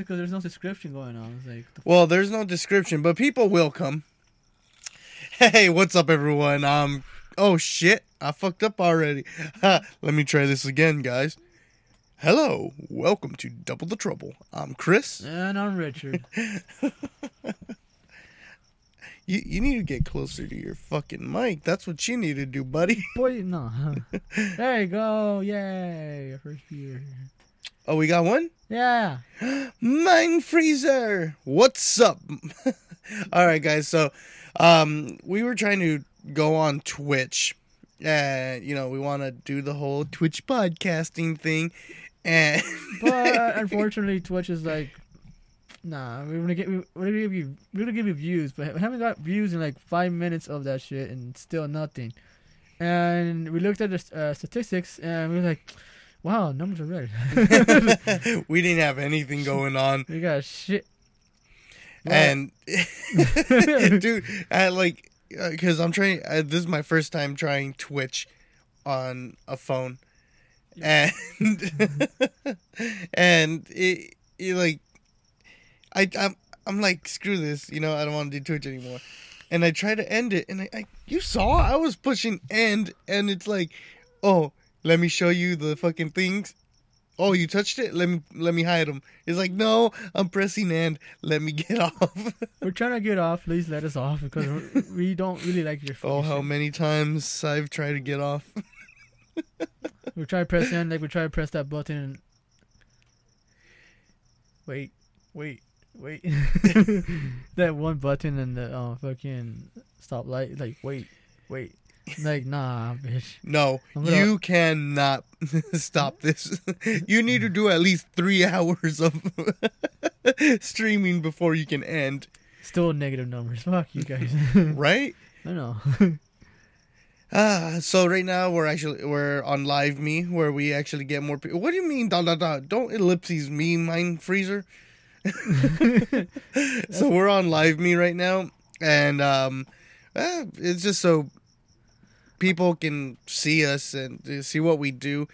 because there's no description going on. It's like the Well, there's no description, but people will come. Hey, what's up, everyone? Um, oh shit, I fucked up already. Let me try this again, guys. Hello, welcome to Double the Trouble. I'm Chris. and I'm Richard. You you need to get closer to your fucking mic. That's what you need to do, buddy. Boy, no. there you go. Yay, first beer. Oh, we got one. Yeah. Mind Freezer. What's up? All right, guys. So, um, we were trying to go on Twitch, and you know, we want to do the whole Twitch podcasting thing, and But unfortunately, Twitch is like, nah. We're gonna get we're gonna give you we're gonna give you views, but we haven't got views in like five minutes of that shit, and still nothing. And we looked at the uh, statistics, and we were like, wow, numbers are red. we didn't have anything going on, we got shit. and dude, I like because I'm trying. Uh, this is my first time trying Twitch on a phone, and and it, it like I I'm I'm like screw this, you know I don't want to do Twitch anymore, and I try to end it, and I, I you saw I was pushing end, and it's like, oh let me show you the fucking things. Oh, you touched it? Let me let me hide them. It's like no, I'm pressing end. Let me get off. We're trying to get off. Please let us off because we're- don't really like your. Oh, how shit. many times I've tried to get off. We try to press in, like we try to press that button and wait, wait, wait. that one button and the uh, fucking stoplight, like wait, wait, like nah, bitch. No, gonna- you cannot stop this. you need to do at least three hours of streaming before you can end, Still negative numbers. Fuck you guys. right? I know. Ah, so right now we're actually we're on Live Me where we actually get more people. What do you mean? Dot dot dot. Don't ellipses me, mind freezer. so we're on Live Me right now, and um, eh, it's just so people can see us and uh, see what we do.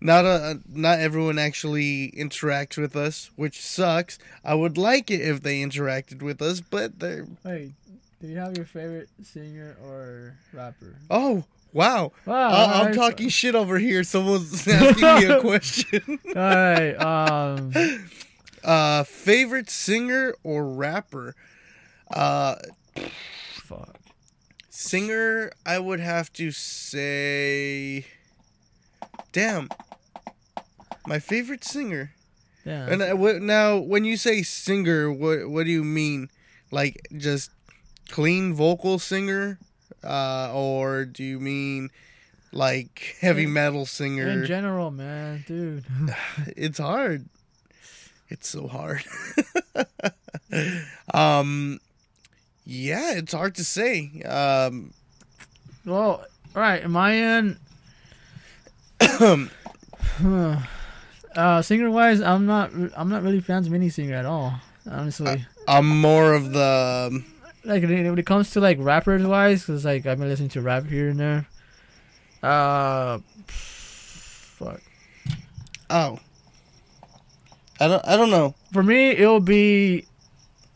Not a not everyone actually interacts with us, which sucks. I would like it if they interacted with us, but they're Wait, do you have your favorite singer or rapper? oh wow. Wow, I'm talking shit over here. Someone's asking me a question. All right. Um. uh, favorite singer or rapper? Uh, Fuck. Singer, I would have to say. Damn. My favorite singer. Yeah. And I, what, now, when you say singer, what what do you mean? Like just clean vocal singer, uh, or do you mean like heavy In- metal singer? In general, man, dude. it's hard. It's so hard. um, yeah, it's hard to say. Um, Well, all right. Am I in uh, singer wise, I'm not. I'm not really fans of any singer at all. Honestly, I'm more of the um, like when it comes to like rappers wise, because like I've been listening to rap here and there. Uh, fuck. oh. I don't. I don't know. For me, it'll be.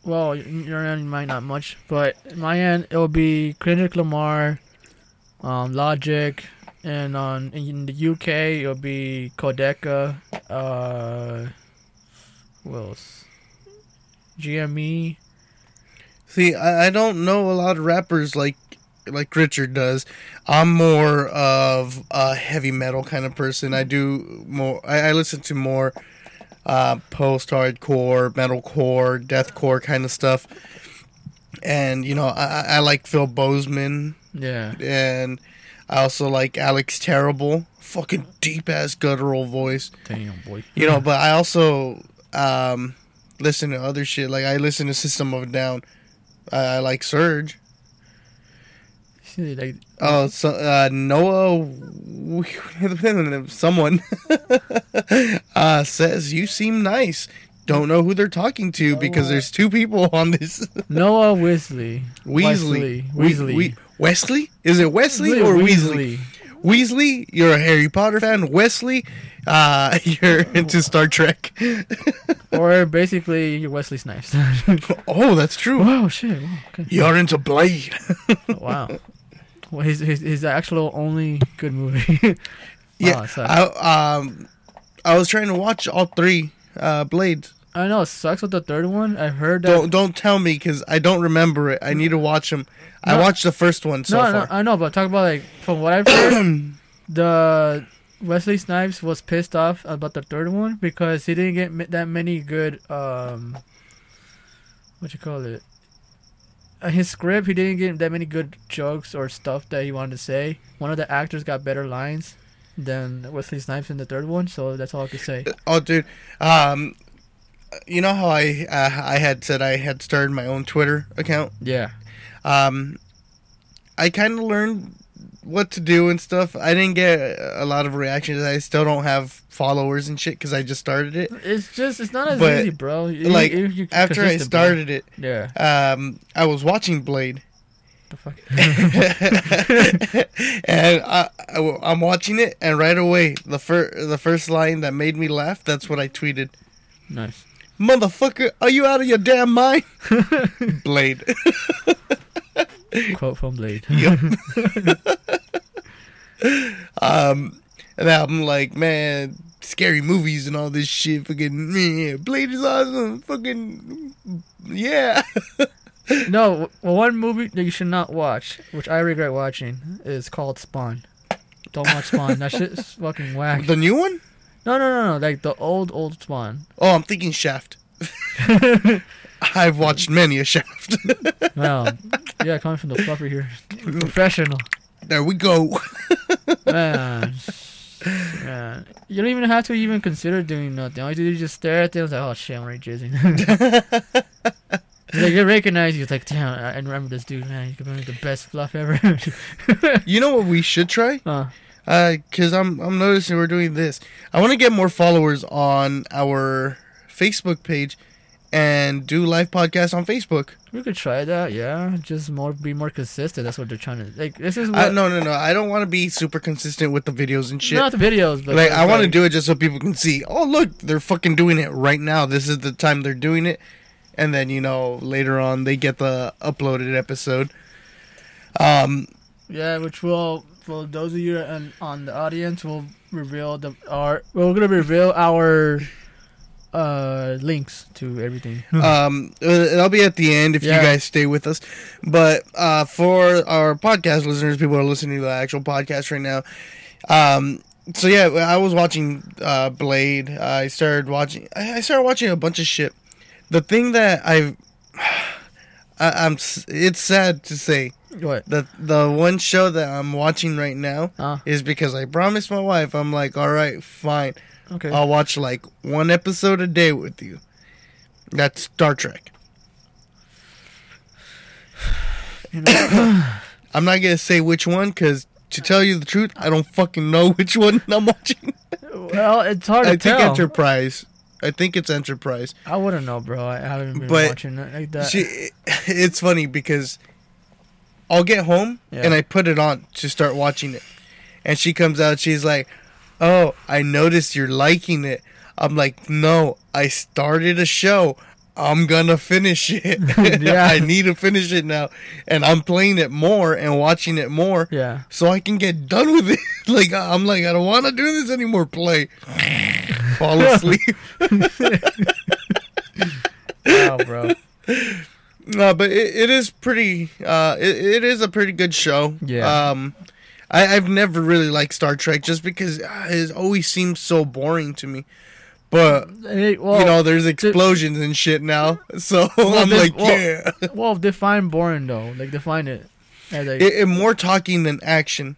Well, your end might not much, but my end, it'll be Kendrick Lamar, um, Logic, and on in the UK, it'll be Kodeka. Uh, who else? GME. See, I, I don't know a lot of rappers like like Richard does. I'm more of a heavy metal kind of person. I do more. I, I listen to more uh, post hardcore, metalcore, deathcore kind of stuff. And you know, I, I- like Phil Bozeman, Yeah. and I also like Alex Terrible. Fucking deep ass guttural voice. Damn, boy. You know, but I also um, listen to other shit. Like I listen to System of a Down. I, I like Surge. Like, Oh, so uh, Noah, someone uh, says you seem nice. Don't know who they're talking to because there's two people on this. Noah Weasley. Weasley, Weasley. We- we- Wesley? Is it Wesley or Weasley? Weasley, you're a Harry Potter fan. Wesley, uh, you're into Star Trek. or basically you're Wesley Snipes. oh, that's true. wow, shit. Wow, okay. You're into Blade. wow. Well, his, his his actual only good movie. yeah, Wow, it sucks. I, um, I was trying to watch all three uh, Blades. I know it sucks with the third one. I heard that. Don't don't tell me because I don't remember it. I need to watch them. I watched the first one so no, no, far. I know, but talk about like from what I've heard, the Wesley Snipes was pissed off about the third one because he didn't get that many good um, what you call it. Uh, his script, he didn't get that many good jokes or stuff that he wanted to say. One of the actors got better lines than Wesley Snipes in the third one, so that's all I could say. Oh, dude. Um, you know how I uh, I had said I had started my own Twitter account. Yeah, Um, I kind of learned what to do and stuff. I didn't get a lot of reactions. I still don't have followers and shit because I just started it. it's just it's not as But, easy, bro. You- like, you- you After I started it, yeah. um, I was watching Blade. The fuck. and I, I, I'm watching it, and right away, the first the first line that made me laugh, that's what I tweeted. nice. Motherfucker, are you out of your damn mind? Blade. Quote from Blade. Yep. um, and I'm like, man, scary movies and all this shit. Fucking, man, Blade is awesome. Fucking, yeah. No, well, one movie that you should not watch, which I regret watching, is called Spawn. Don't watch Spawn. That shit is fucking whack. the new one? No, no, no, no. Like the old, old Spawn. Oh, I'm thinking Shaft. I've watched many a Shaft. Well, yeah, coming from the fluffer here. Professional. there we go. Man. Man. You don't even have to even consider doing nothing. All you do is just stare at them. It's like, oh shit, I'm already jizzing. Like, you recognize you. It's like, damn, I remember this dude, man. He's gonna be the best fluff ever. You know what we should try? uh, Uh, cause I'm I'm noticing we're doing this. I want to get more followers on our Facebook page, and do live podcasts on Facebook. we could try that, yeah. Just more, be more consistent. That's what they're trying to like. This is what I, no, no, no. I don't want to be super consistent with the videos and shit. not the videos, but like I want to do it just so people can see. Oh, look, they're fucking doing it right now. This is the time they're doing it, and then you know later on they get the uploaded episode. Um, Yeah, which will for those of you and on the audience will reveal the our we're gonna reveal our uh links to everything. um, uh, it'll be at the end if Yeah. you guys stay with us. But uh, for our podcast listeners, people are listening to the actual podcast right now. Um, so yeah, I was watching uh, Blade. I started watching. I started watching a bunch of shit. The thing that I've, I, I'm. It's sad to say what? the the one show that I'm watching right now Uh, is because I promised my wife. I'm like, all right, fine. okay. I'll watch like one episode a day with you. That's Star Trek. You know, I'm not gonna say which one because to tell you the truth, I don't fucking know which one I'm watching. well, it's hard to tell. I think. Enterprise. I think it's Enterprise. I wouldn't know, bro. I haven't been But watching it like that. She, it's funny because I'll get home Yeah. and I put it on to start watching it, and she comes out. She's like, "Oh, I noticed you're liking it." I'm like, "No, I started a show. I'm gonna finish it. Yeah. I need to finish it now, and I'm playing it more and watching it more." yeah. so I can get done with it. like I'm like I don't want to do this anymore. Play, fall asleep. Wow, bro. No, but it, it is pretty. Uh, it, it is a pretty good show. Yeah. Um, I, I've never really liked Star Trek just because uh, it always seems so boring to me. But Hey, well, you know, there's explosions and shit now, so I'm they- like, well- yeah. well, define boring though. Like define it. As like, It, it more talking than action.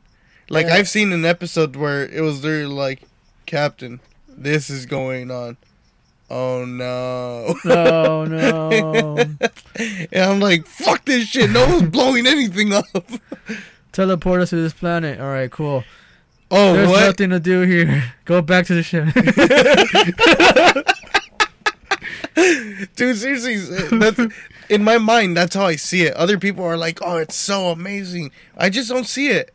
Like Yeah. I've seen an episode where it was literally like, Captain, this is going on. Oh no. Oh, no, no. And I'm like, fuck this shit. No one's blowing anything up. Teleport us to this planet. All right, cool. Oh, There's what? nothing to do here. Go back to the ship. Dude, seriously, that's, in my mind, that's how I see it. Other people are like, oh, it's so amazing. I just don't see it.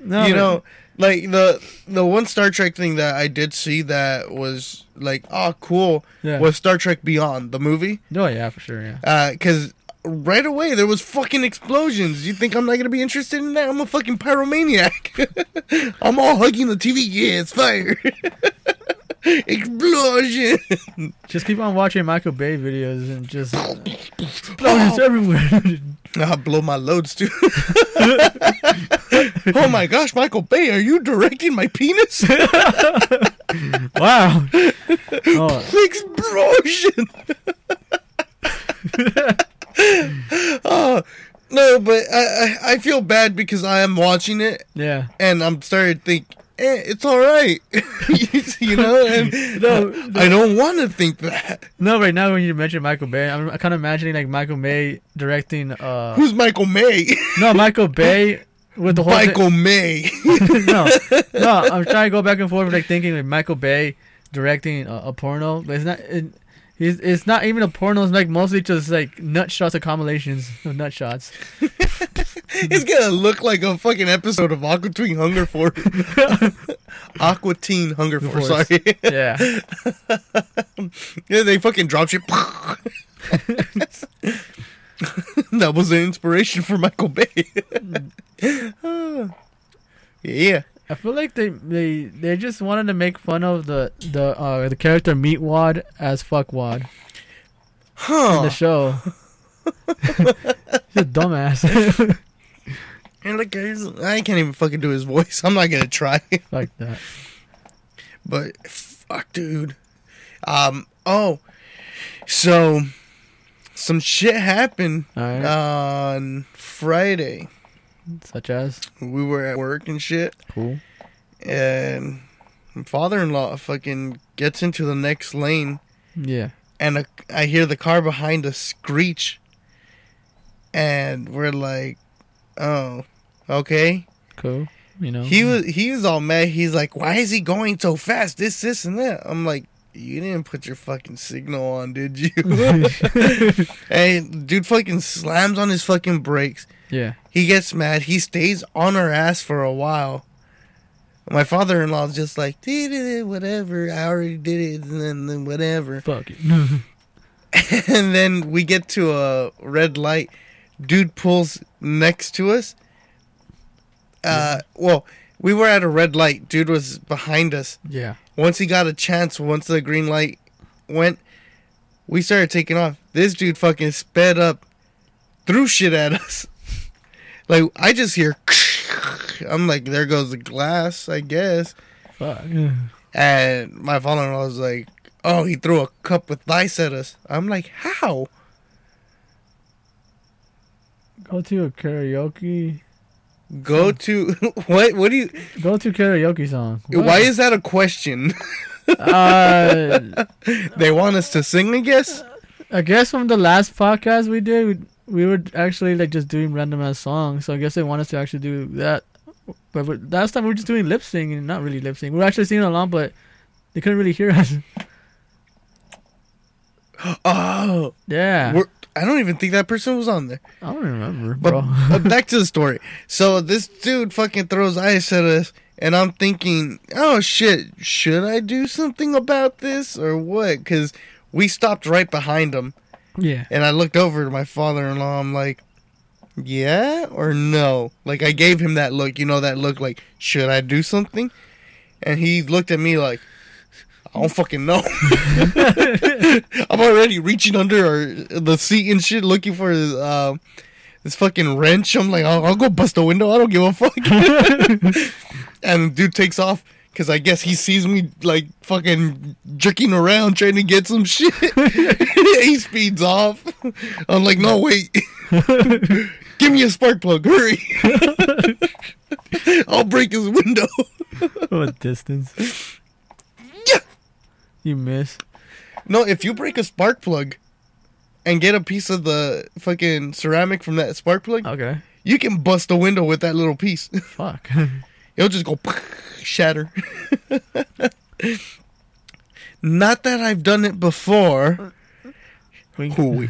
no, you know, like the the one Star Trek thing that I did see that was like oh cool Yeah. was Star Trek Beyond the movie Oh yeah, for sure. Yeah. Uh, because right away there was fucking explosions. You think I'm not gonna be interested in that? I'm a fucking pyromaniac. I'm all hugging the TV. Yeah, it's fire. Explosion. Just keep on watching Michael Bay videos and just explosions everywhere. I'll blow my loads too. oh my gosh, Michael Bay, are you directing my penis? wow. Oh, Explosion. oh no, but I, I I feel bad because I am watching it yeah. and I'm starting to think, eh, it's all right, you know. And No, no. I don't want to think that. No, right now when you mention Michael Bay, I'm kind of imagining like Michael Bay directing. uh Who's Michael May? No, Michael Bay with the whole. thi- Michael May. no, no, I'm trying to go back and forth, like thinking like Michael Bay directing a, a porno, but it's not. It, it's, it's not even a porno. It's like mostly just like nut shots or compilations of nut shots. it's gonna look like a fucking episode of Aqua Teen Hunger Force. Aqua Teen Hunger Force. Force. Sorry. Yeah, yeah, they fucking drop shit. that was an inspiration for Michael Bay. yeah. I feel like they they they just wanted to make fun of the the uh the character Meatwad as Fuckwad in the show. He's a dumbass And like, I can't even fucking do his voice. I'm not gonna try. like that. But fuck, dude. Um. Oh. So, some shit happened right, on Friday. such as We were at work and shit, cool. and my father-in-law fucking gets into the next lane, Yeah. and a, I hear the car behind us screech, and we're like, "Oh, okay." Cool. You know. He was he was all mad. He's like, "Why is he going so fast? This, this, and that." I'm like, "You didn't put your fucking signal on, did you?" hey, dude, fucking slams on his fucking brakes. yeah. He gets mad. He stays on our ass for a while. My father-in-law's just like, "Did it, whatever. I already did it, and then, then whatever." Fuck it. and then we get to a red light. Dude pulls next to us. Uh, well, we were at a red light. Dude was behind us. yeah. Once he got a chance, once the green light went, we started taking off. This dude fucking sped up, threw shit at us. like I just hear. I'm like, there goes the glass, I guess. Fuck. And my father-in-law was like, "Oh, he threw a cup with ice at us." I'm like, "How?" Go to a karaoke. Go to what? What do you? Go to karaoke song. Why is that a question? uh, they want us to sing, I guess. I guess from the last podcast we did, we, we were actually like just doing random ass songs. So I guess they want us to actually do that. But we- last time we were just doing lip singing, not really lip singing. We were actually singing along, but they couldn't really hear us. Oh, Yeah, we're, I don't even think that person was on there. I don't remember, But, bro. but back to the story. So this dude fucking throws ice at us, and I'm thinking, oh shit, should I do something about this or what? Because we stopped right behind him. yeah, And I looked over to my father in law. I'm like, yeah or no? Like, I gave him that look, you know, that look like, should I do something? And he looked at me like, I don't fucking know. I'm already reaching under our, the seat and shit looking for uh, this fucking wrench. I'm like, I'll, I'll go bust the window. I don't give a fuck. and dude takes off because I guess he sees me like fucking jerking around trying to get some shit. he speeds off. I'm like, no, wait. Give me a spark plug. Hurry. I'll break his window. what distance? You miss. No, if you break a spark plug and get a piece of the fucking ceramic from that spark plug, Okay. you can bust a window with that little piece. Fuck. It'll just go shatter. Not that I've done it before. Wink. Ooh,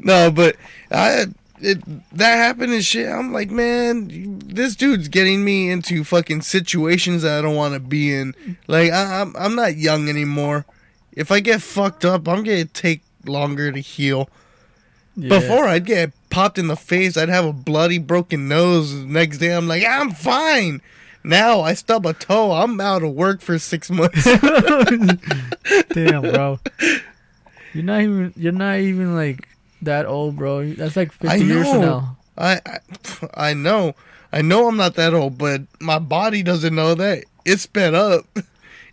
no, but I it that happened and shit. I'm like, man, this dude's getting me into fucking situations that I don't want to be in. Like, I, I'm I'm not young anymore. If I get fucked up, I'm gonna take longer to heal. Yeah. Before I'd get popped in the face, I'd have a bloody broken nose. Next day, I'm like, I'm fine. Now I stub a toe. I'm out of work for six months. Damn, bro. You're not even. You're not even like that old, bro. That's like 50 I years from now. I, I I know. I know I'm not that old, but my body doesn't know that. It sped up.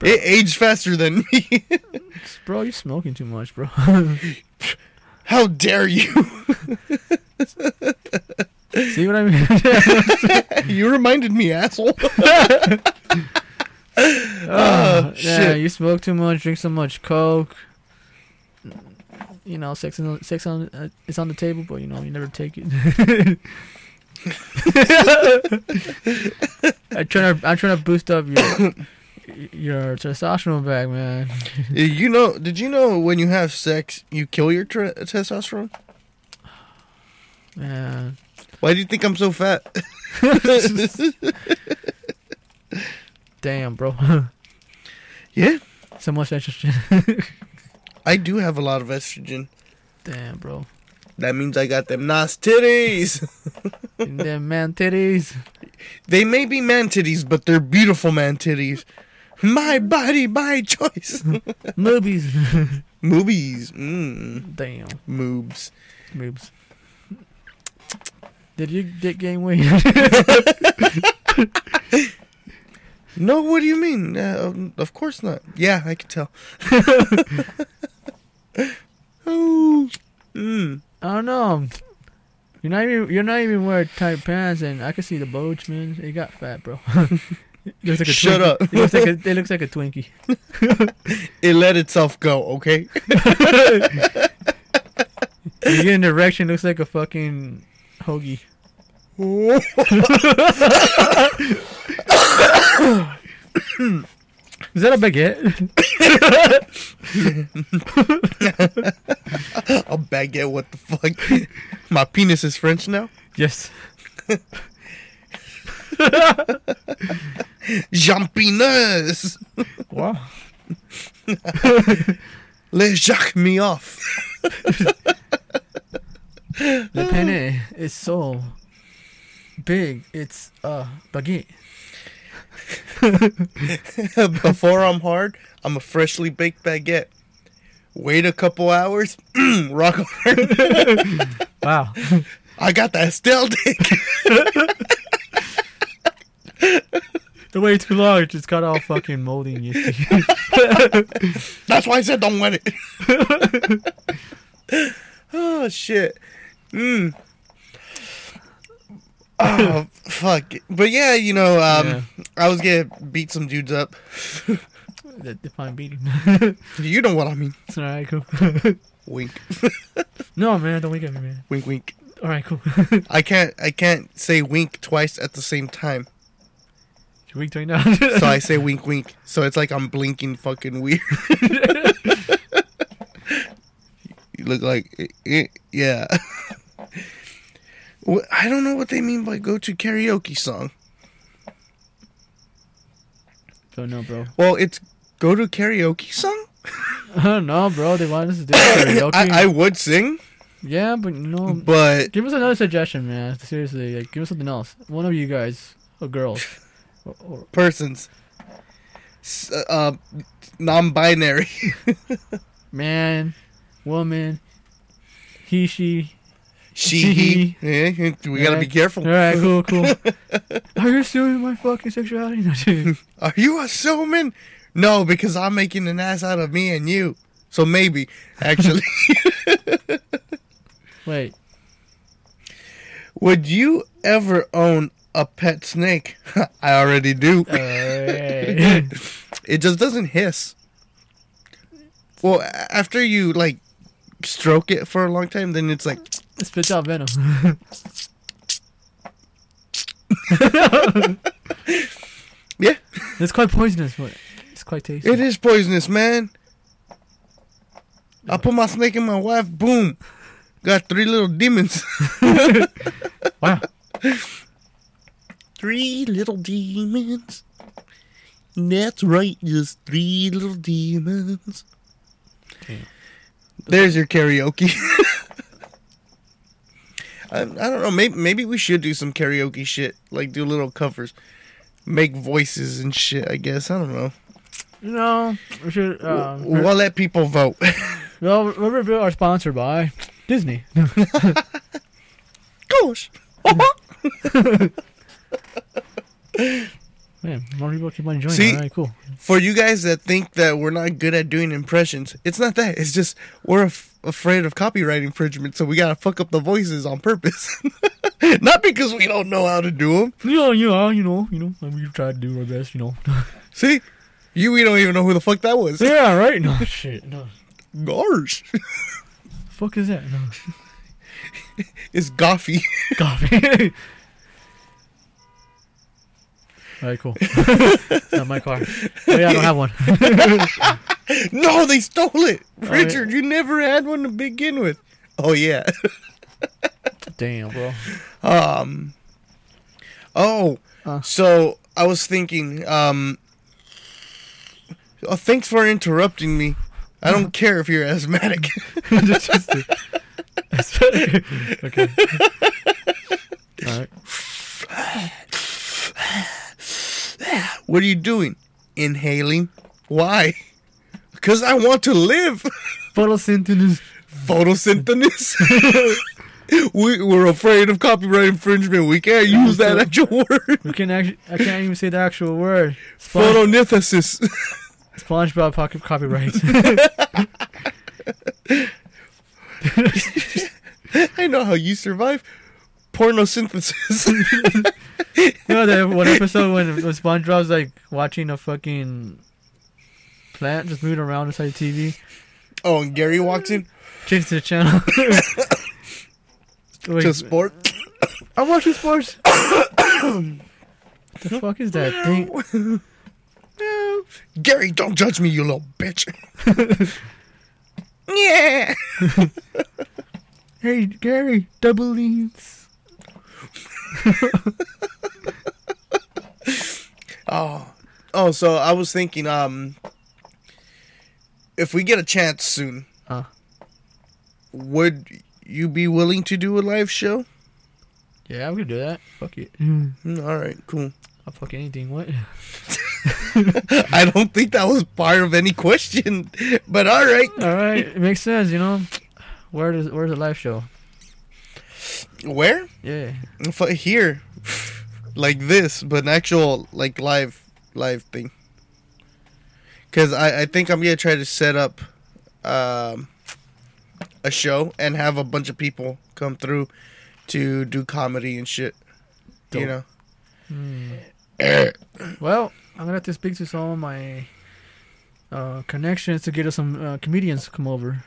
It aged faster than me. Bro, you're smoking too much, bro. How dare you? See what I mean? you reminded me, asshole. Oh, yeah, shit. you smoke too much, drink so much coke. You know, sex on sex on uh, it's on the table, but you know you never take it. I'm trying to I'm trying to boost up your your testosterone back, man. you know? Did you know when you have sex, you kill your tre- testosterone? Man, Why do you think I'm so fat? damn, bro. yeah, so much estrogen. I do have a lot of estrogen. damn, bro. That means I got them nice titties. Then man titties. They may be man titties, but they're beautiful man titties. My body, my choice. Movies. Movies. Mm. damn. Moobs. Moves. Did you get game weight? No, what do you mean? Uh, of course not. Yeah, I can tell. Oh. Mm. I don't know. You're not even you're not even wearing tight pants, and I can see the bulge, man. You got fat, bro. Looks like a Shut Twinkie. up. It looks like a, it looks like a Twinkie. It let itself go, okay? You get an erection, looks like a fucking hoagie. Is that a baguette? A baguette, what the fuck? My penis is French now? yes. Jampineuse! Wow. Les Jacques me off. The penne is so big. It's a baguette. Before I'm hard, I'm a freshly baked baguette. Wait a couple hours, rock hard. Wow. I got that stale dick. the way too long, it just got all fucking moldy and to. That's why I said don't wet it. oh shit. Mm. Oh fuck. But yeah, you know, um, Yeah. I was gonna beat some dudes up. the define beating. You know what I mean. it's alright, cool. Wink, no, man, don't wink at me, man. wink, wink. Alright, cool. I can't, I can't say wink twice at the same time. you winked right now. So I say wink, wink. So it's like I'm blinking, fucking weird. you look like, eh, eh, yeah. I don't know what they mean by go to karaoke song. don't know, bro. Well, it's go to karaoke song. I don't know, bro. They want us to do karaoke. I, I would sing, yeah, but no. but Give us another suggestion, man. Seriously, like, give us something else. One of you guys, or girls, or, or persons, S- uh, non-binary. man, woman, he, she. She, he. Yeah, we gotta be careful. All right, cool, cool. Are you assuming my fucking sexuality? No, dude. Are you assuming? No, because I'm making an ass out of me and you. So maybe, actually. Wait, Would you ever own a pet snake? I already do. uh, It just doesn't hiss. Well, after you like stroke it for a long time, then it's like it spits out venom. yeah, it's quite poisonous, but it's quite tasty. it is poisonous, man. I put my snake in my wife, boom. got three little demons. Wow. three little demons. That's right, just three little demons. Damn. There's your karaoke. I, I don't know. Maybe maybe we should do some karaoke shit, like do little covers, make voices and shit. I guess I don't know. You know, we should. Um, we'll let people vote. well, Riverville are sponsored by Disney. Gosh. Man, more people keep on joining. See? All right, cool. For you guys that think that we're not good at doing impressions, it's not that. It's just we're af- afraid of copyright infringement, so we gotta fuck up the voices on purpose. not because we don't know how to do them. Yeah, yeah, you know, you know, we try to do our best, you know. See, you we don't even know who the fuck that was. yeah, right. No shit. No. Gosh, Fuck is that? No. it's Goffy. Coffee. All right, cool. not my car. Oh yeah, I don't have one. no, they stole it, Oh, yeah. Richard. You never had one to begin with. Oh yeah. Damn, bro. Um. Oh, Uh. so I was thinking. Um. Oh, thanks for interrupting me. I don't care if you're asthmatic. Just- just- okay. All right. What are you doing? Inhaling? Why? Because I want to live. Photosynthesis. Photosynthesis. we, we're afraid of copyright infringement. We can't use that actual word. We can actually. I can't even say the actual word. Sponge, Photonythesis. SpongeBob pocket copyright. I know how you survive. Pornosynthesis. you know that one episode when, when SpongeBob's like watching a fucking plant just moving around inside the TV. oh, and Gary walks in Change to the channel. Wait, to sport. I'm watching sports. the fuck is that thing? Gary, don't judge me, you little bitch. yeah. Hey Gary, double leads. Oh, oh. So I was thinking, um, if we get a chance soon, Huh. would you be willing to do a live show? Yeah, I'm gonna do that. Fuck it. Mm, All right, cool. I'll fuck anything. What? I don't think that was part of any question, but all right. All right, it makes sense. You know, where does where's the live show? Where? Yeah. F- Here, like this, but an actual like live live thing. Cause I I think I'm gonna try to set up um a show and have a bunch of people come through to do comedy and shit. You know. Hmm. Well, I'm gonna have to speak to some of my uh, connections to get us some uh, comedians to come over.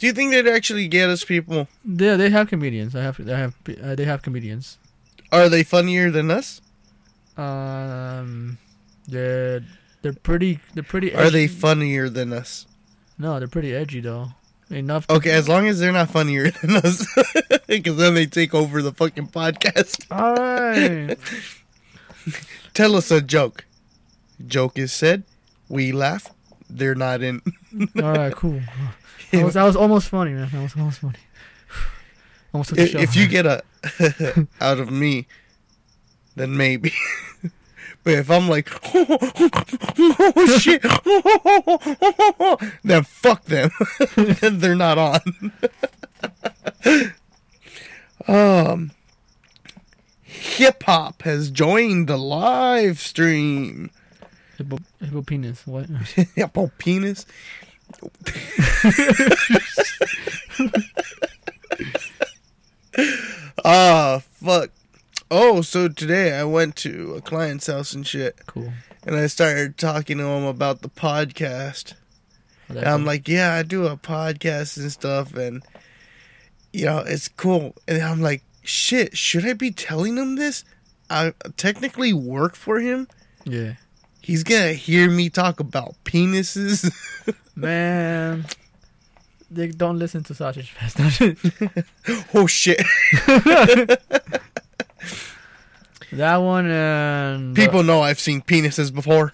Do you think they'd actually get us people? Yeah, they have comedians. I have. They have. Uh, they have comedians. Are they funnier than us? Um, they're they're pretty. They're pretty. Are they funnier than us? No, they're pretty edgy though. Enough. Okay, as long as they're not funnier than us, because then they take over the fucking podcast. All right. Tell us a joke. Joke is said. We laugh. They're not in. All right. Cool. That was, that was almost funny, man. That was almost funny. Almost took the if, if you get a out of me, then maybe. but if I'm like, oh shit, then fuck them. then they're not on. um, hip hop has joined the live stream. hippo, hippo penis. What? Hippo penis. Ah, fuck. Oh, so today I went to a client's house and shit, Cool. and I started talking to him about the podcast. And I'm like, yeah, I do a podcast and stuff, and you know, it's cool. And I'm like, shit, should I be telling him this? I technically work for him. yeah, He's gonna hear me talk about penises. man. they don't listen to Sausage Fest. Oh shit! that one um, and People know I've seen penises before.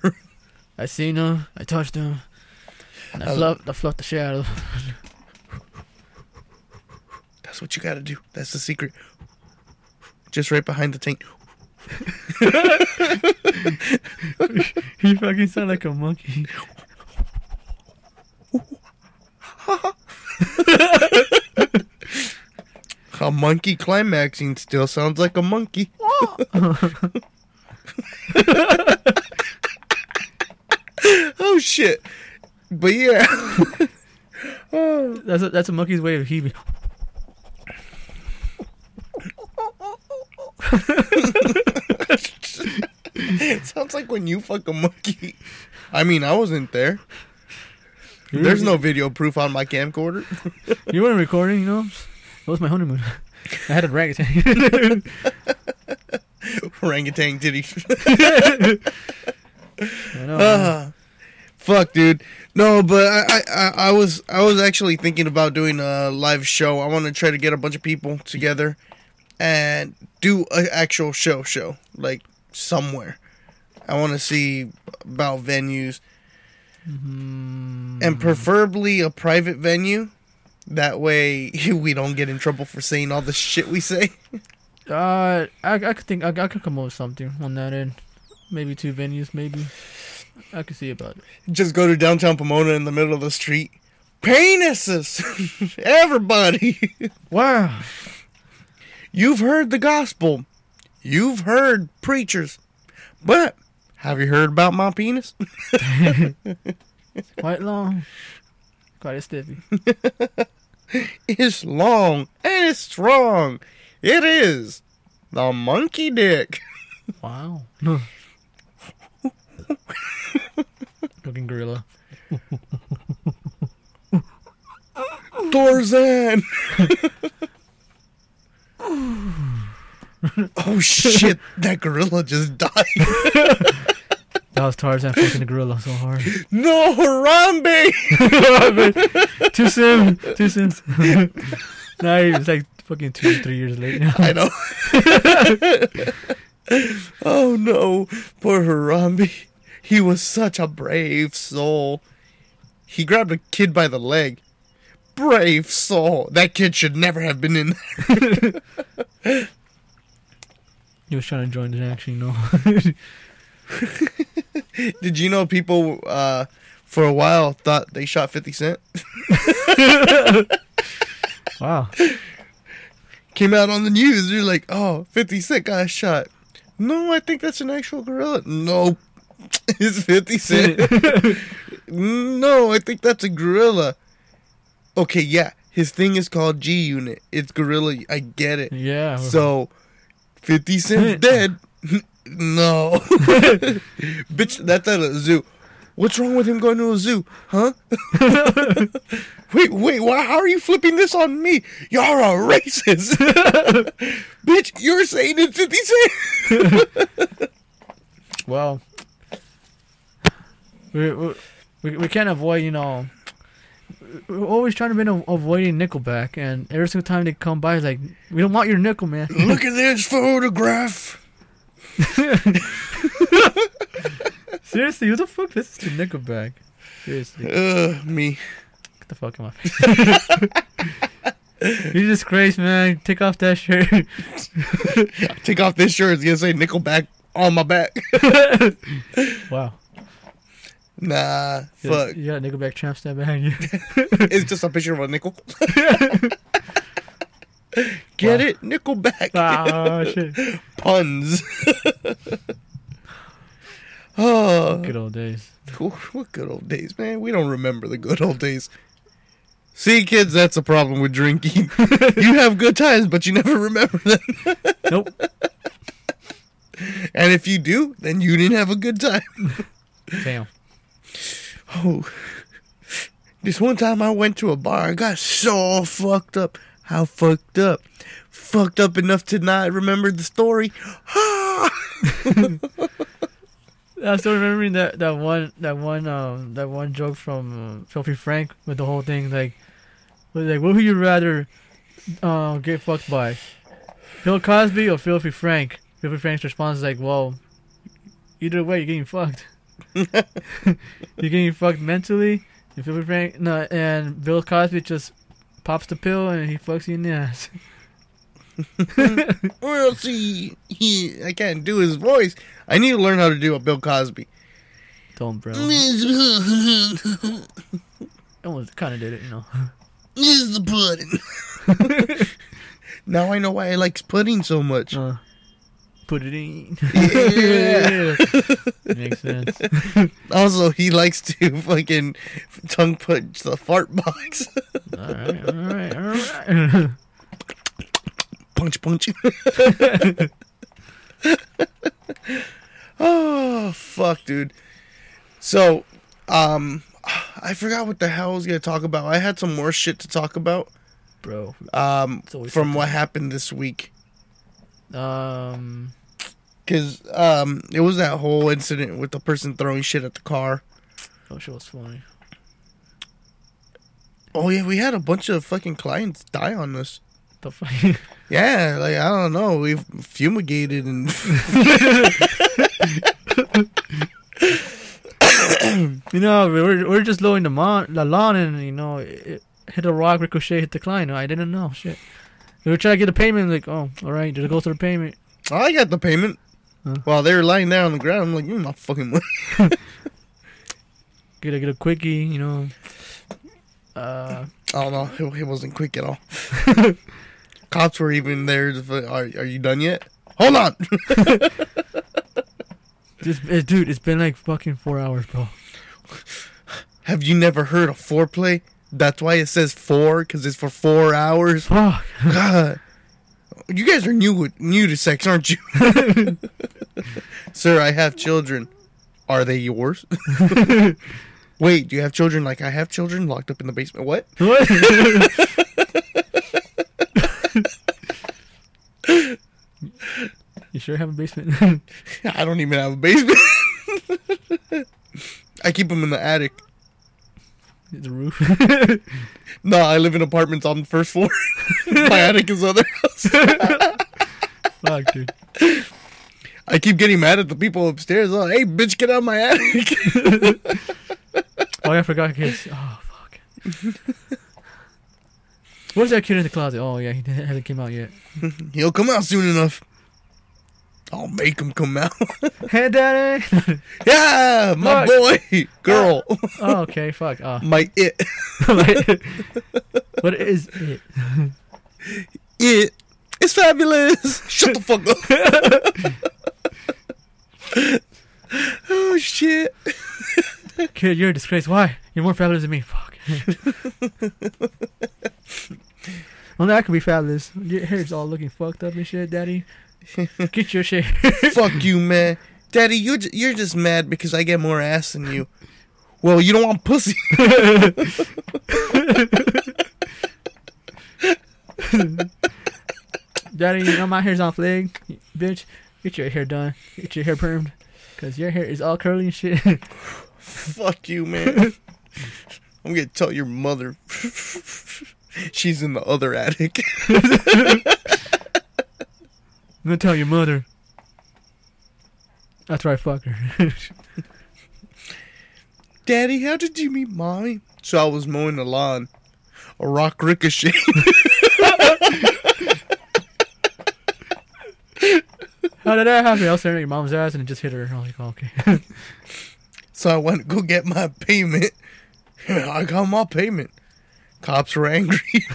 I seen them. I touched them. And I uh, I- fluffed, I fluffed the shit out of them. That's what you gotta do. That's the secret. Just right behind the tank. He fucking sound like a monkey. A monkey climaxing still sounds like a monkey. oh shit! But yeah. That's a, that's a monkey's way of heaving. sounds like when you fuck a monkey. I mean, I wasn't there. There's no video proof on my camcorder. You weren't recording, you know. It was my honeymoon. I had a orangutan. Orangutan titties. I know. Ah, fuck, dude. No, but I, I- I was, I was actually thinking about doing a live show. I want to try to get a bunch of people together and do an actual show, show like somewhere. I want to see about venues Mm, and preferably a private venue. That way we don't get in trouble for saying all the shit we say. uh, I I could think I, I could come up with something on that end. Maybe two venues, maybe. I could see about it. Just go to downtown Pomona in the middle of the street. Penises! Everybody! Wow. You've heard the gospel. You've heard preachers. But have you heard about my penis? It's quite long. Quite stiffy. It's long and it's strong. It is the monkey dick. Wow. Looking gorilla. Tarzan. oh shit, that gorilla just died. That was Tarzan fucking the gorilla so hard. No, Harambe. Too soon. Too soon. nah, it's like fucking two, three years late now. I know. oh no, poor Harambe. He was such a brave soul. He grabbed a kid by the leg. Brave soul. That kid should never have been in there. He was trying to join the action, you know. Did you know people uh, for a while thought they shot 50 Cent? wow. Came out on the news. They're like, oh, 50 Cent got shot. No, I think that's an actual gorilla. Nope. It's 50 Cent. no, I think that's a gorilla. Okay, yeah. His thing is called G Unit. It's gorilla. I get it. Yeah. So, 50 Cent's dead. no. Bitch, that's at a zoo. What's wrong with him going to a zoo? Huh? wait, wait, why, how are you flipping this on me? You're a racist. Bitch, you're saying it's 50 Cent. Well, we, we, we, can't avoid, you know, always trying to be a- avoiding Nickelback, and every single time they come by, it's like, we don't want your nickel, man. Look at this photograph. Seriously, who the fuck listens to Nickelback? Seriously, Uh, me. get the fuck out of my face. you disgrace, man. Take off that shirt. Take off this shirt. It's gonna say Nickelback on my back. wow. Nah, You fuck. got, you got Nickelback tramp stamp behind you. It's just a picture of a nickel. Get Wow. it? Nickelback. ah, shit. Puns. oh, Good old days. what good old days, man. We don't remember the good old days. See, kids, that's the problem with drinking. you have good times, but you never remember them. Nope. And if you do, then you didn't have a good time. Damn. Oh, this one time I went to a bar, I got so fucked up. How fucked up? Fucked up enough to not remember the story. I'm still remembering that, that one that one um that one joke from uh, Filthy Frank with the whole thing like like, what would you rather uh, get fucked by? Bill Cosby or Filthy Frank? Filthy Frank's response is like, well, either way, you're getting fucked. you're getting fucked mentally. And Filthy Frank, no, and Bill Cosby just pops the pill and he fucks you in the ass. Well, see, he I can't do his voice. I need to learn how to do a Bill Cosby. Don't, bro. Almost kind of did it, you know. This Is the pudding. now I know why I likes pudding so much. Uh, put it in. Yeah. Makes sense. Also, he likes to fucking tongue punch the fart box. All right, all right, all right. punch, punch. oh fuck, dude. So, um, I forgot what the hell I was gonna talk about. I had some more shit to talk about. Bro, Um, from what happened this week. Um, Cause um, it was that whole incident with the person throwing shit at the car. oh shit was funny. Oh yeah, we had a bunch of fucking clients die on us. The fuck? Yeah, like I don't know, we've fumigated and you know, we we're we're just blowing the, mon- the lawn and you know, it hit a rock, ricochet, hit the client. I didn't know shit. We were trying to get a payment, like, oh, all right, just go through the payment. I got the payment. Huh? While they were lying there on the ground, I'm like, you're not fucking money. Get a get a quickie, you know. Uh, Oh no, it, it wasn't quick at all. Cops were even there. fi- Are, are you done yet? Hold on. just eh, dude, it's been like fucking four hours, bro. Have you never heard of foreplay? That's why it says four, because it's for four hours. Fuck. God. You guys are new new to sex, aren't you? Sir, I have children. Are they yours? Wait, do you have children like I have children locked up in the basement? What? What? you sure have a basement? I don't even have a basement. I keep them in the attic. The roof. No, I live in apartments on the first floor. My attic is other house. Fuck, dude. I keep getting mad at the people upstairs. Oh, hey, bitch, get out of my attic. Oh, yeah, I forgot kids. Oh, fuck. Where's that kid in the closet? Oh, yeah, he hasn't came out yet. He'll come out soon enough. I'll make him come out. Hey, daddy. yeah, my Look. boy, girl, oh, oh, okay, fuck. Oh. my it, what is it? it. It's fabulous. Shut the fuck up. oh shit. Kid, you're a disgrace. Why? You're more fabulous than me. Fuck. well, that could be fabulous. Your hair's all looking fucked up and shit, daddy. Get your shit. Fuck you, man. Daddy, you're you're just mad because I get more ass than you. Well, you don't want pussy. Daddy, you know my hair's on flag. Bitch, get your hair done. Get your hair permed. Cause your hair is all curly and shit. Fuck you, man. I'm gonna tell your mother. She's in the other attic. Gonna tell your mother. That's right, fuck her. Daddy, how did you meet mommy? So I was mowing the lawn. A rock ricocheted. How did that happen? I was staring at your mom's ass and it just hit her. I was like, oh, okay. so I went to go get my payment. I got my payment. Cops were angry.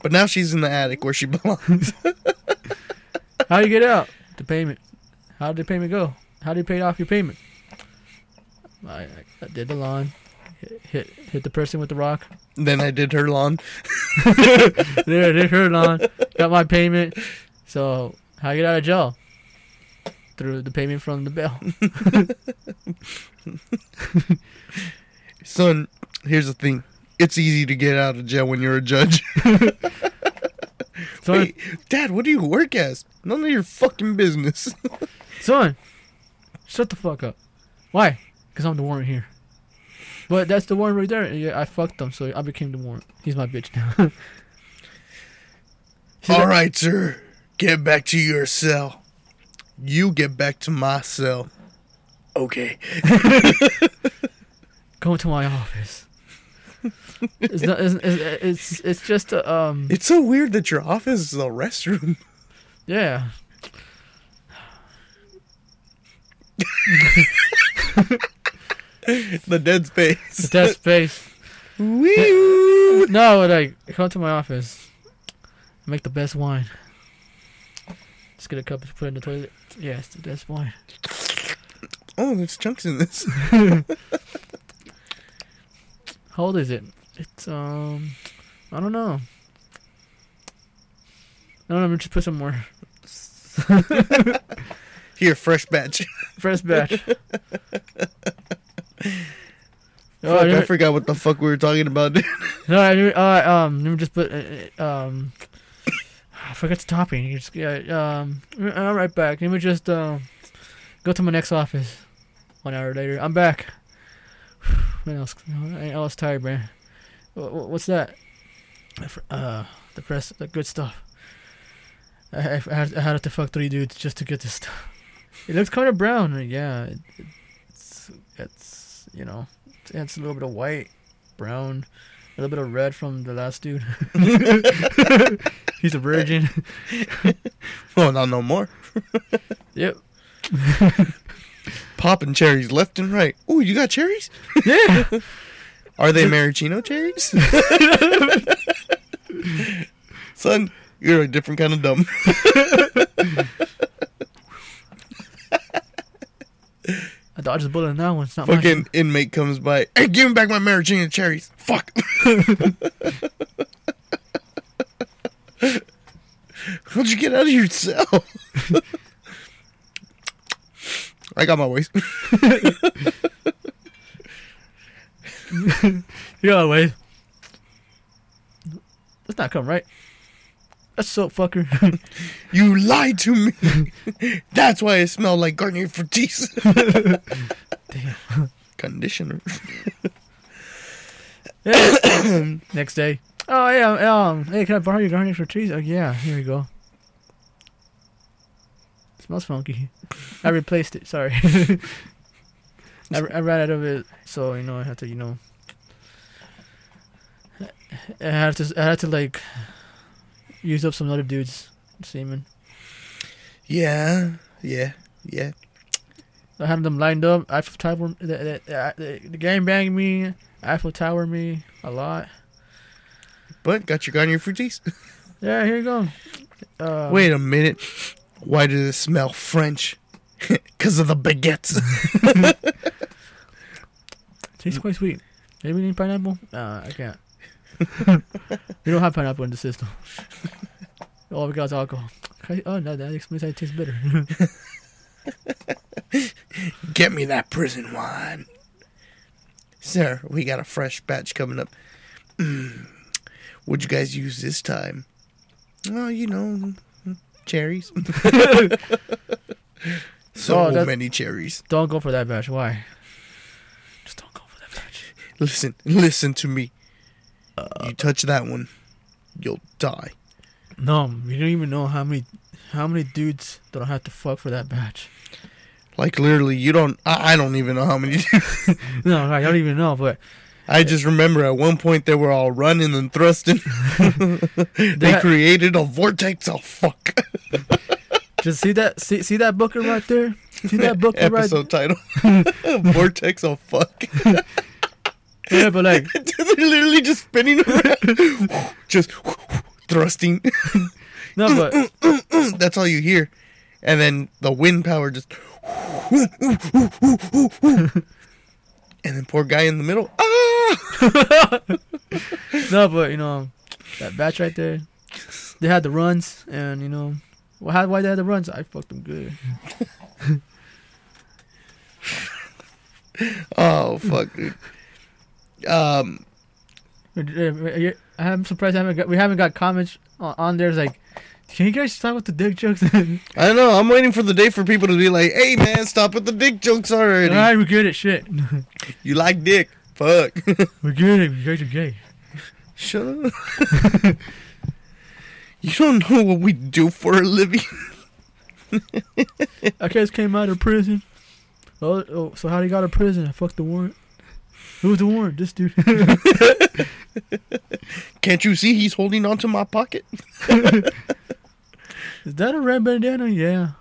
but now she's in the attic where she belongs. How you get out? The payment. How did the payment go? How did you pay off your payment? I, I, I did the lawn. Hit, hit hit the person with the rock. then I did her lawn. there, did her lawn. Got my payment. So how you get out of jail? Through the payment from the bill. Son, here's the thing. It's easy to get out of jail when you're a judge. Son, Wait, Dad, what do you work as? None of your fucking business. son, shut the fuck up. Why? Because I'm the warrant here. But that's the warrant right there. Yeah, I fucked him, so I became the warrant. He's my bitch now. All like- right, sir. Get back to your cell. You get back to my cell. Okay. Go to my office. it's not. It's, it's, it's just a, um. It's so weird that your office is a restroom. Yeah. the dead space. The dead space. Wee. No, like come to my office. Make the best wine. Just get a cup and put it in the toilet. Yeah, it's the best wine. Oh, there's chunks in this. How old is it? It's um, I don't know. I don't know. Let me just put some more. Here, fresh batch. Fresh batch. Fuck, oh, I let me- forgot what the fuck we were talking about. no, I knew- uh, um, let me just put uh, uh, um. I forgot the topping. You just, yeah, um, I'm right back. Let me just um, go to my next office. One hour later, I'm back. Man, I was, I was tired, man. Wha- wha- What's that? Uh, the press, the good stuff. I, I, I had, I had to fuck three dudes just to get this stuff. It looks kind of brown. Yeah, it, it's it's you know, it's a little bit of white, brown, a little bit of red from the last dude. He's a virgin. oh, not no more. Yep. Popping cherries left and right. Ooh, you got cherries? Yeah. Are they maraschino cherries? Son, you're a different kind of dumb. I dodged a bullet in that one. It's not mine. Fucking inmate comes by. Hey, give me back my maraschino cherries. Fuck. How'd you get out of your cell? I got my ways. You gotta wait. That's not come right. That's soap fucker. You lied to me. That's why it smelled like Garnier Fructis. Damn. Conditioner. Yeah. Next day. Oh yeah. Um. Hey, can I borrow your Garnier Fructis? Oh yeah. Here we go. Smells funky. I replaced it. Sorry. I, I ran out of it, so you know I had to. You know. I had to. I had to like. Use up some other dudes' semen. Yeah, yeah, yeah. I had them lined up. Eiffel Tower. The, the, the, the game banged me. Eiffel Tower me a lot. But got your gun, your Fructis? Yeah, here you go. Uh, Wait a minute. Why does it smell French? Because of the baguettes. tastes quite sweet. Maybe we need pineapple. Uh, I can't. we don't have pineapple in the system. All we got is alcohol. Okay, Oh no, that explains how it tastes bitter. Get me that prison wine. Sir, we got a fresh batch coming up. Mm. What'd you guys use this time? Oh, you know, cherries. so Oh, that- many cherries. don't go for that batch. Why? Just don't go for that batch. Listen, listen to me. you uh, touch that one, you'll die. No, you don't even know how many how many dudes don't have to fuck for that batch. Like literally, you don't. I, I don't even know how many. No, I don't even know, but I just remember at one point they were all running and thrusting. they created a vortex of fuck. just see that see see that booker right there. See that booker right there? Episode title: Vortex of fuck. Yeah, but like They're literally just spinning around, just thrusting. no, but That's all you hear, and then the wind power just. And then poor guy in the middle. Ah! no, but you know that batch right there. They had the runs, and you know, well, how why they had the runs? I fucked them good. Oh fuck, dude. Um, I'm surprised I haven't got, we haven't got comments on, on there. It's like, can you guys stop with the dick jokes? I don't know. I'm waiting for the day for people to be like, "Hey man, stop with the dick jokes already." Alright, we're good at shit. You like dick? Fuck. We get it. You guys are gay. Shut up. you don't know what we do for a living. I just came out of prison. Oh, oh so how he got out of prison? I fucked the warrant. Who's the warrant? This dude. Can't you see he's holding onto my pocket? Is that a red bandana? Yeah.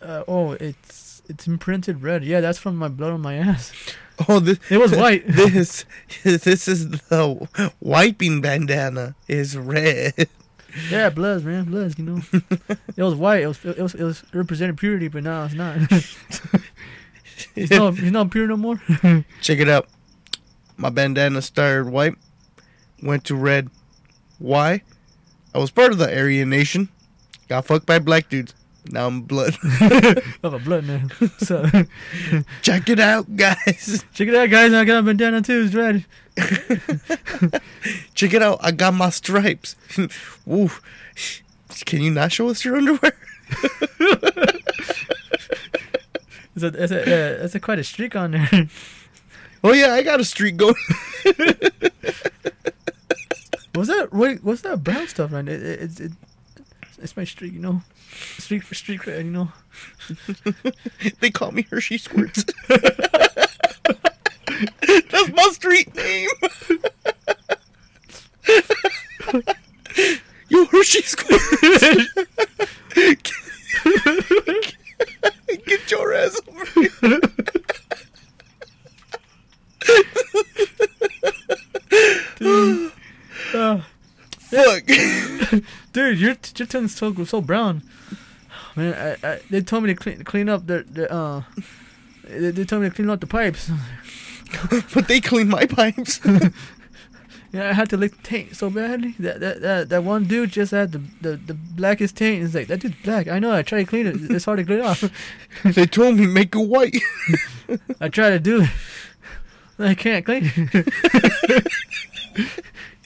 Uh, oh, it's it's imprinted red. Yeah, that's from my blood on my ass. Oh, this It was white. this this is the wiping bandana is red. yeah, bloods, man, bloods. You know, it was white. It was it was it was represented purity, but now it's not. he's not he's not pure no more. Check it out. My bandana started white, went to red. Why? I was part of the Aryan nation. Got fucked by black dudes. Now I'm blood. of a blood now. So Check it out, guys. check it out, guys. I got a bandana too. It's red. Check it out. I got my stripes. Ooh. Can you not show us your underwear? It's a, it's a, uh, it's a quite a streak on there. Oh yeah, I got a streak going. What's that? What's that brown stuff, man? It, it, it's it, it's my street, you know. Street for streak, you know. they call me Hershey Squirts. That's my street name. Yo, Hershey Squirts. Get your ass over here. Uh, Fuck. dude, your your tongue's so so brown. Man, I, I, they told me to clean clean up the, the uh. They, they told me to clean up the pipes. but they clean my pipes. Yeah, I had to lick the taint so badly. That that that, that one dude just had the, the, the blackest taint. It's like that dude's black. I know. I tried to clean it. It's hard to clean off. they told me make it white. I tried to do it. I can't clean it.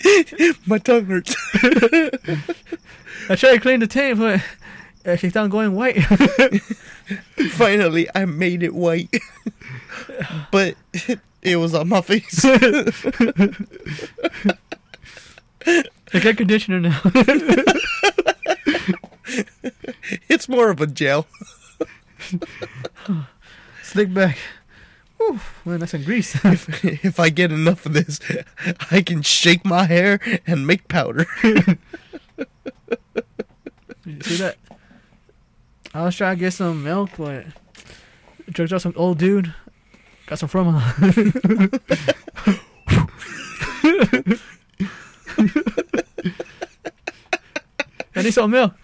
my tongue hurts. I tried to clean the taint, but it kept on going white. Finally, I made it white. but it was on my face. I got conditioner now. it's more of a gel. Slick back. Whew, man, that's in grease. If, if I get enough of this, I can shake my hair and make powder. See that? I was trying to get some milk, but jerked out some old dude. Got some formula. I need some milk.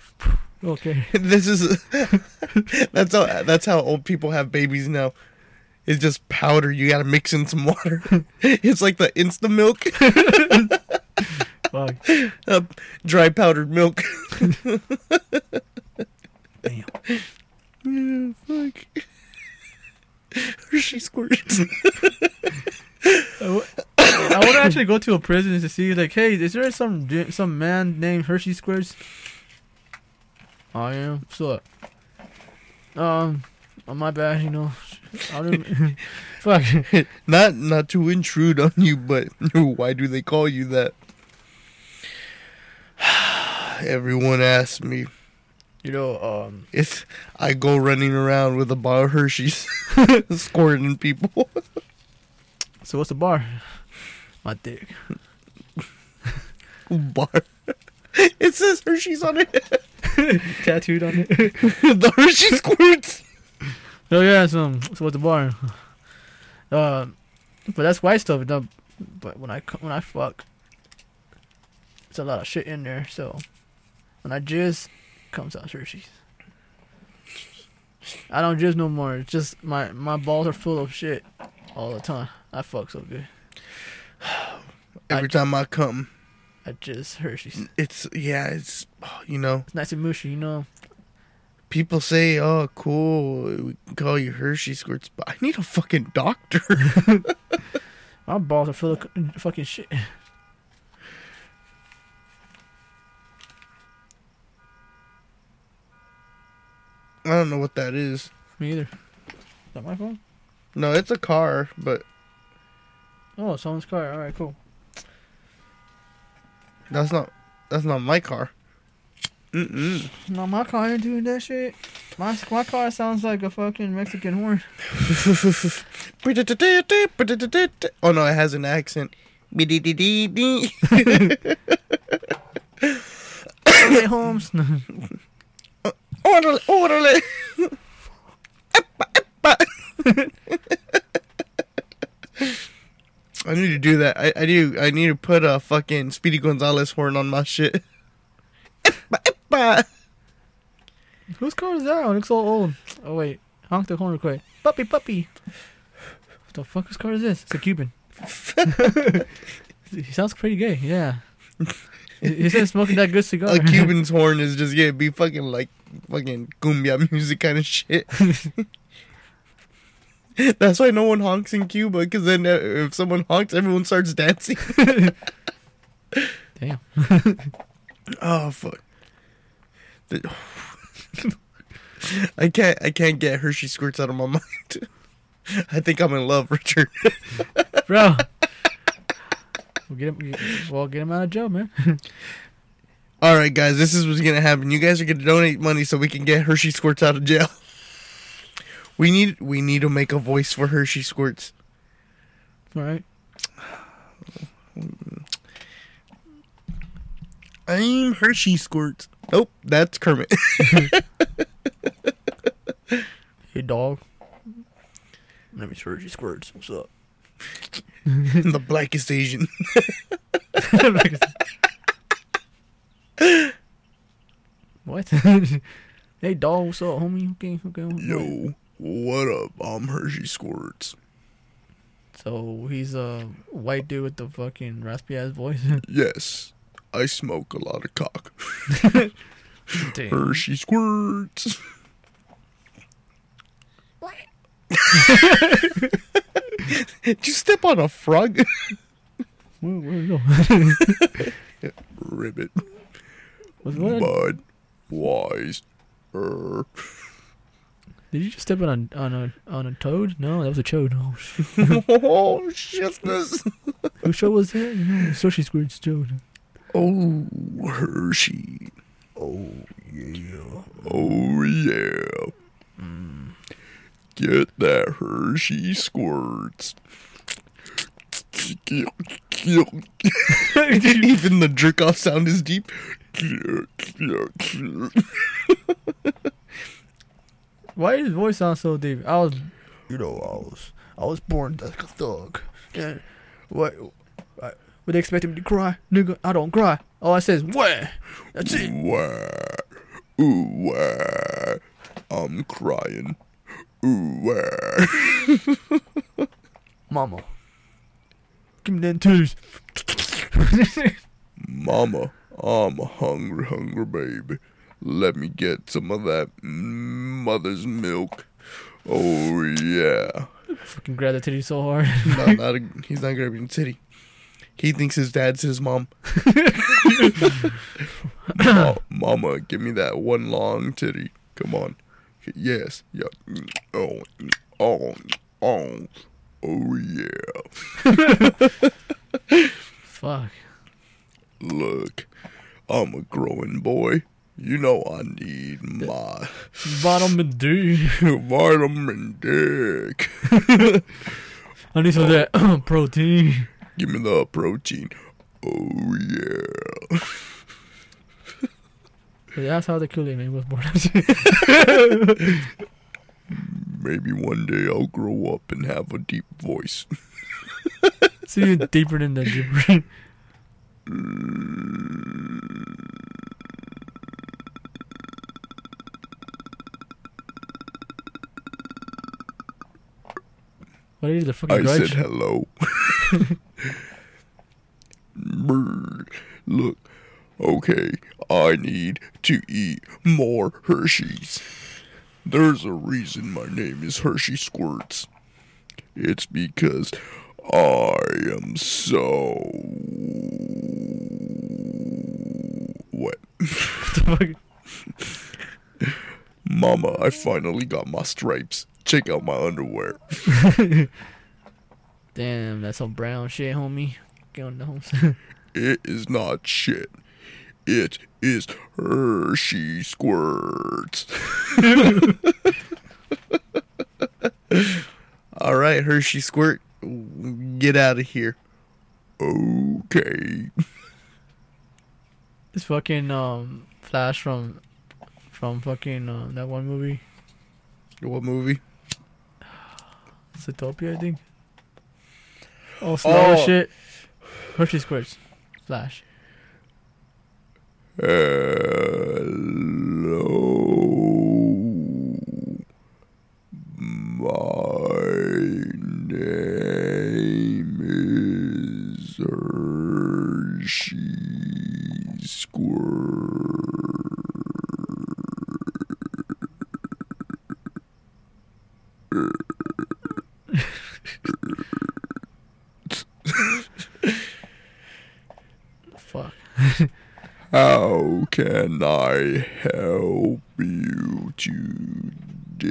Okay. this is that's how that's how old people have babies now. It's just powder. You gotta mix in some water. It's like the Insta milk, Fuck. uh, dry powdered milk. Damn. Yeah, fuck. Hershey squirts. I want to actually go to a prison to see, like, hey, is there some some man named Hershey Squares? I am. So, um, oh, my bad, you know. I don't. Fuck. not not to intrude on you, but why do they call you that? Everyone asks me. You know, um, If I go running around with a bar of Hershey's, squirting people. so what's the bar? My dick. bar. It says Hershey's on it. Tattooed on it. the Hershey squirts. Oh yeah, so, so what's the bar? Um, but that's white stuff. But when I when I fuck, it's a lot of shit in there. So when I jizz, comes out Hershey's. I don't jizz no more. It's just my my balls are full of shit all the time. I fuck so good. Every time I come, I jizz Hershey's. it's yeah, it's you know. It's nice and mushy, you know. People say, "Oh, cool, we can call you Hershey squirts," but I need a fucking doctor. My balls are full of fucking shit. I don't know what that is. Me either. Is that my phone? No, it's a car, but Oh, someone's car. All right, cool. That's not. That's not my car. Mm-mm. No, my car ain't doing that shit. My my car sounds like a fucking Mexican horn. oh no, it has an accent. Hey, Holmes. Orderly, orderly. I need to do that. I, I need. I need to put a fucking Speedy Gonzalez horn on my shit. Eppa, eppa. Whose car is that? It looks so old. Oh wait, honk the horn real quick. Puppy, puppy. What the fuck? Whose car is this? It's a Cuban. he sounds pretty gay. Yeah. He- He's smoking that good cigar. A Cuban's horn is just yeah, be fucking like fucking cumbia music kind of shit. That's why no one honks in Cuba, because then uh, if someone honks, everyone starts dancing. Damn. Oh fuck. The- I can't I can't get Hershey squirts out of my mind. I think I'm in love, Richard. Bro. We'll get him. Well, get him out of jail, man. All right, guys, this is what's gonna happen. You guys are gonna donate money so we can get Hershey squirts out of jail. We need we need to make a voice for Hershey squirts. All right. Mm. I'm Hershey squirts. Oh, that's Kermit. Hey, dog. Let me Hershey Squirts. What's up? the blackest Asian. what? hey, dog. What's up, homie? Okay, okay. what- Yo, what up? I'm Hershey squirts. So he's a white dude with the fucking raspy ass voice. Yes, I smoke a lot of cock. Damn. Hershey squirts. Did you step on a frog? Where, where we go? Ribbit. What's what? Bud. Wise. Er. Did you just step on a on a on a toad? No, that was a chode. Oh, sh- oh, shitness. whose show was that? No, Hershey Squirts chode. Oh, Hershey. Oh yeah. Oh, yeah. Mm. Get that Hershey squirts. Even the jerk off sound is deep. Why did his voice sound so deep? I was, you know, I was I was born like a thug. What? Would they expect him to cry? Nigga, I don't cry. All I say is what? That's it. Wah. Ooh, wah. I'm crying. Ooh, wah. Mama, give me them titties. Mama, I'm a hungry, hungry baby. Let me get some of that mother's milk. Oh, yeah. Fucking grab the titty so hard. No, not a, he's not grabbing the titty. He thinks his dad's his mom. Ma- oh, Mama, give me that one long titty. Come on. Yes. Yeah. Oh. Oh. Oh. Oh yeah. Fuck. Look, I'm a growing boy. You know I need my Vitamin D. vitamin dick. I need some of that protein. Give me the protein. Oh yeah. But that's how the Kool-Aid man was born. Maybe one day I'll grow up and have a deep voice. See you deeper than the deeper. What is the fucking I grudge? said hello. Look, okay, I need to eat more Hershey's. There's a reason my name is Hershey Squirts. It's because I am so wet. the fuck? Mama, I finally got my stripes. Check out my underwear. Damn, that's some brown shit, homie. Get on the homes. It is not shit. It is Hershey squirts. All right, Hershey Squirt, get out of here. Okay. It's fucking um Flash from from fucking uh, that one movie, What movie? Zootopia, I think. Oh, slow Oh. shit. Hershey squirts, Flash. Hello. My name is Hershey Fuck. How can I help you today?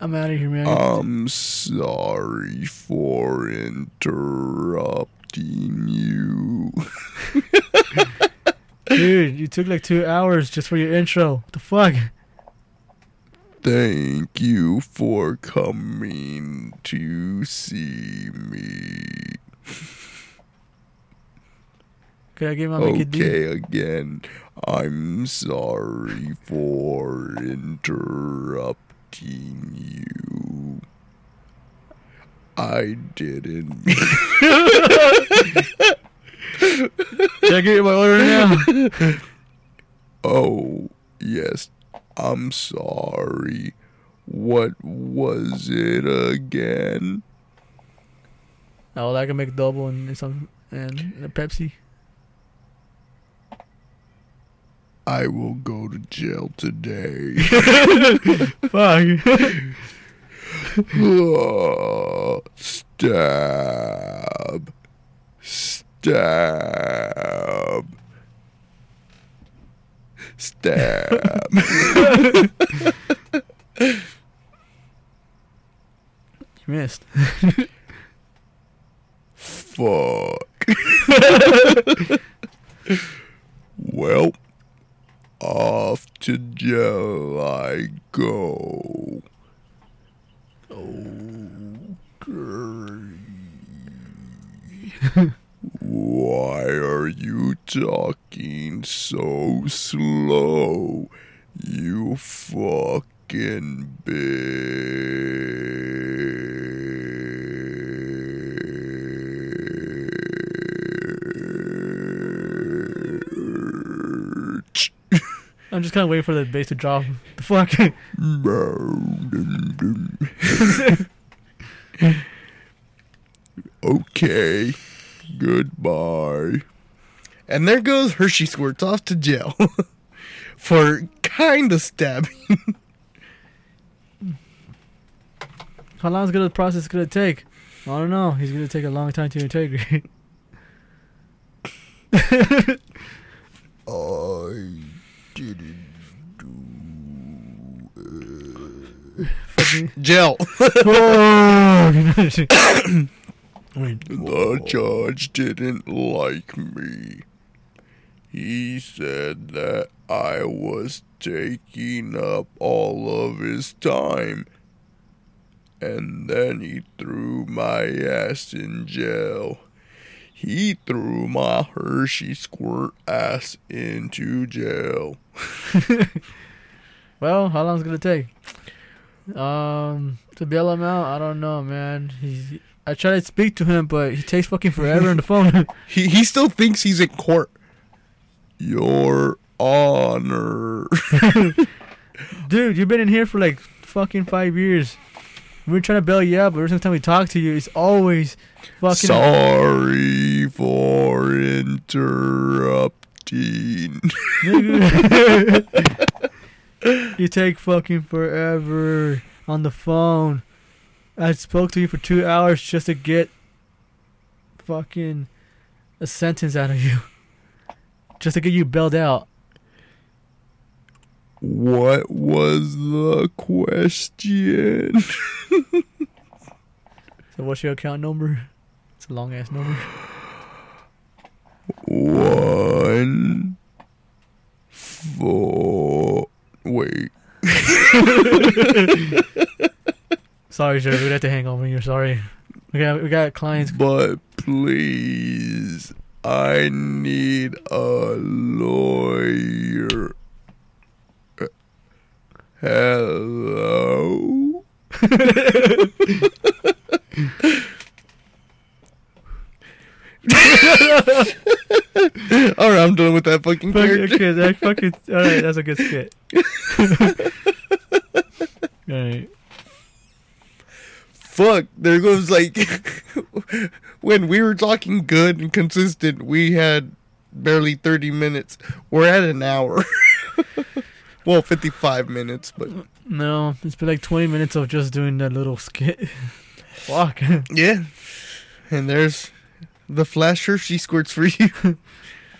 I'm out of here, man. I'm sorry for interrupting you. Dude, you took like two hours just for your intro. What the fuck? Thank you for coming to see me. Could I my Mickey D? Okay, again, I'm sorry for interrupting you. I didn't. Can I get my order now? Oh, yes, I'm sorry. What was it again? Oh I would like to make double and some and a Pepsi. I will go to jail today. Fuck. Ah, stab. Stab. Stab. You missed. Fuck. well, off to jail I go. Okay. Why are you talking so slow? You fucking bitch. I'm just kind of waiting for the bass to drop. The fuck? okay. Goodbye. And there goes Hershey Squirts off to jail for kind of stabbing. How long is gonna the process gonna take? I don't know. He's gonna take a long time to integrate. I didn't jail. The judge didn't like me. He said that I was taking up all of his time. And then he threw my ass in jail. He threw my Hershey squirt ass into jail. well, how long is it gonna take? Um, to bail him out, I don't know, man. He's. I try to speak to him, but he takes fucking forever on the phone. he he still thinks he's in court. Your Honor. Dude, you've been in here for like fucking five years. We're trying to bail you out, but every single time we talk to you, it's always fucking. Sorry for interrupting. You take fucking forever on the phone. I spoke to you for two hours just to get fucking a sentence out of you. Just to get you bailed out. what was the question? So what's your account number? It's a long ass number. One, four. Wait. Sorry, sir. We have to hang over here. Sorry. We got we got clients. But please, I need a lawyer. Uh, Hello? Alright, I'm done with that fucking Fuck, character. okay, that fucking. All right, that's a good skit. all right. Fuck, there goes like when we were talking good and consistent, we had barely 30 minutes. We're at an hour. well, 55 minutes, but No, it's been like 20 minutes of just doing that little skit. Fuck. yeah. And there's the flasher she squirts for you.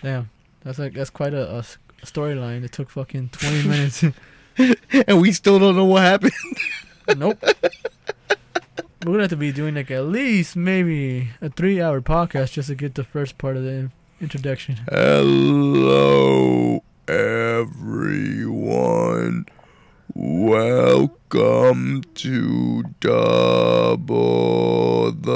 Damn, that's like that's quite a storyline. It took fucking 20 minutes. and we still don't know what happened. nope. We're gonna have to be doing like at least maybe a three-hour podcast just to get the first part of the in- introduction. Hello, everyone. Welcome to Double the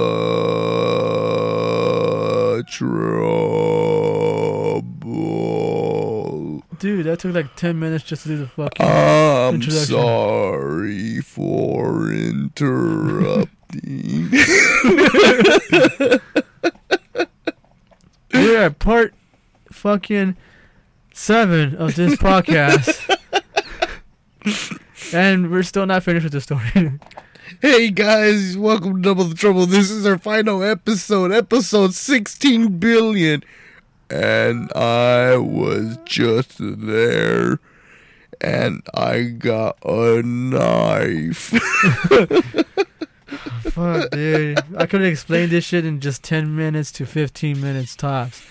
Trouble. Dude, that took like 10 minutes just to do the fucking. I'm Introduction. sorry for interrupting. We're at part fucking seven of this podcast. and we're still not finished with the story. Hey guys, welcome to Double the Trouble. This is our final episode, episode 16 billion. And I was just there and I got a knife. Fuck, dude. I could have explained this shit in just 10 minutes to 15 minutes tops.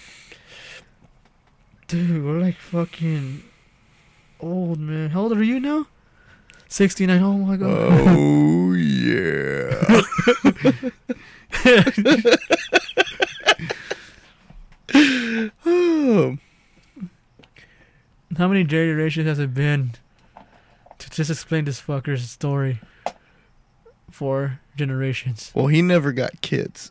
Dude, we're like fucking old, man. How old are you now? 69. Oh my god. oh yeah. Oh, How many generations has it been to just explain this fucker's story? Four generations. well, he never got kids.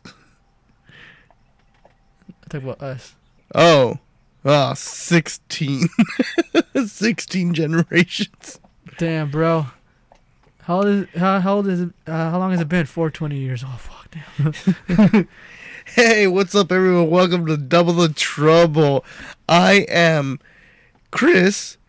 I talk about us. Oh. Ah, 16. 16 generations. Damn, bro. How old is how, how old is it? Uh, how long has it been? Four twenty years. Oh fuck, damn. Hey, what's up, everyone? Welcome to Double the Trouble. I am Chris,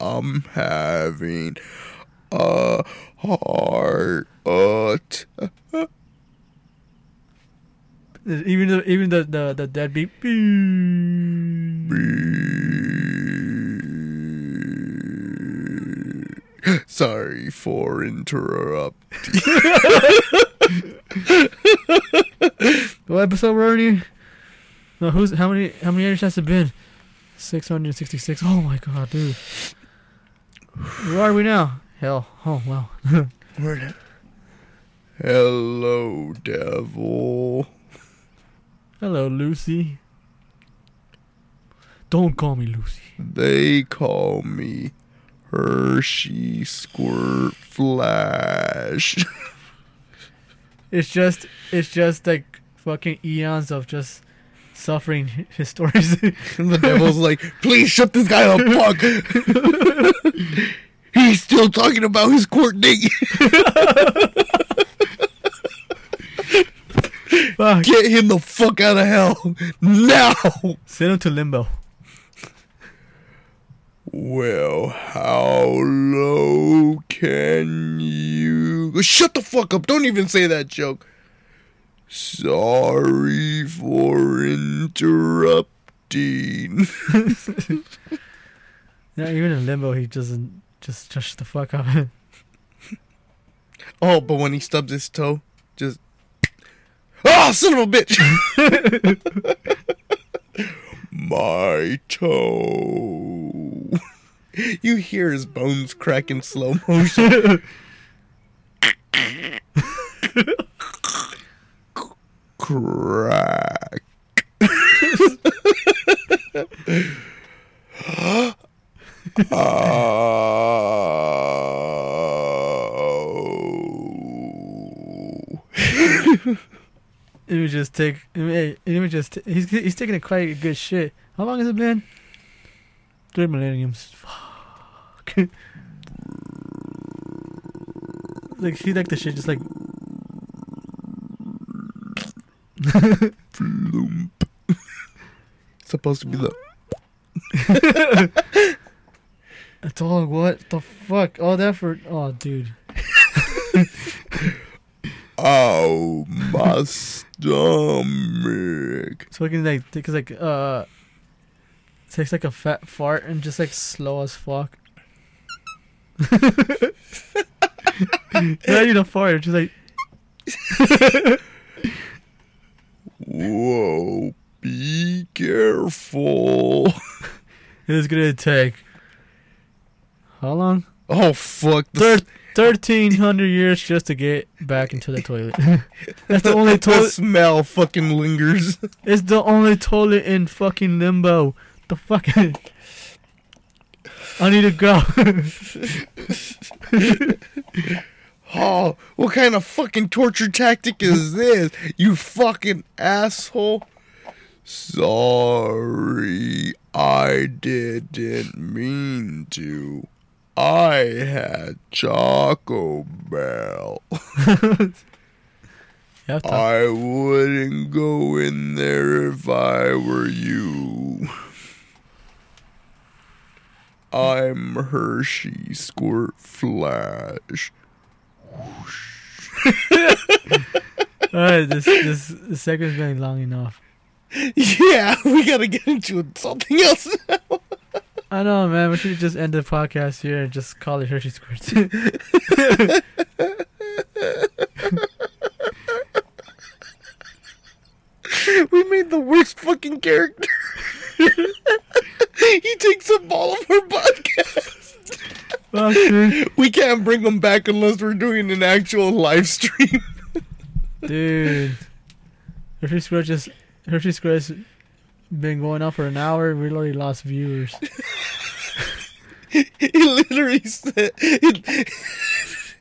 I'm having a heart attack. Even the even the the the dead beep. Sorry for interrupt. What episode we're already? No, who's how many how many years has it been? Six hundred sixty six. Oh my god, dude. Where are we now? Hell. Oh wow. Word. Hello, devil. Hello, Lucy. Don't call me Lucy. They call me Hershey Squirt Flash. It's just it's just like fucking eons of just suffering his stories. And the devil's like, please shut this guy up, fuck. He's still talking about his court date. Fuck. Get him the fuck out of hell now. Send him to limbo. Well, how low can you. Shut the fuck up! Don't even say that joke. Sorry for interrupting. Yeah, even in limbo, he doesn't just shut the fuck up. Oh, but when he stubs his toe, just. Oh, son of a bitch! My toe. you hear his bones crack in slow motion. Crack. Oh. It would just take. It would just. He's he's taking a quite good shit. How long has it been? Three millenniums. Fuck. like he like the shit just like. Flump. Supposed to be the. It's all what the fuck? All that for oh dude. oh, my stomach. So fucking like because like uh. Takes like a fat fart and just like slow as fuck. Not even a fart, just like Whoa, be careful. it's gonna take. How long? Oh, fuck. The, Thir- Thirteen hundred years just to get back into the toilet. That's the only the toilet. smell fucking lingers. It's the only toilet in fucking limbo. The fucking. I need to go. Oh, what kind of fucking torture tactic is this? You fucking asshole. Sorry, I didn't mean to. I had Choco Bell. You have to- I wouldn't go in there if I were you. I'm Hershey Squirt Flash. Alright, this this this segment's been long enough. Yeah, we gotta get into something else. I know, man. We should just end the podcast here and just call it Hershey Squirts. we made the worst fucking character. he takes up all of our podcast. We can't bring them back unless we're doing an actual live stream. Dude. Hershey Squirts just Hershey Squirts been going on for an hour. We already lost viewers. he literally said,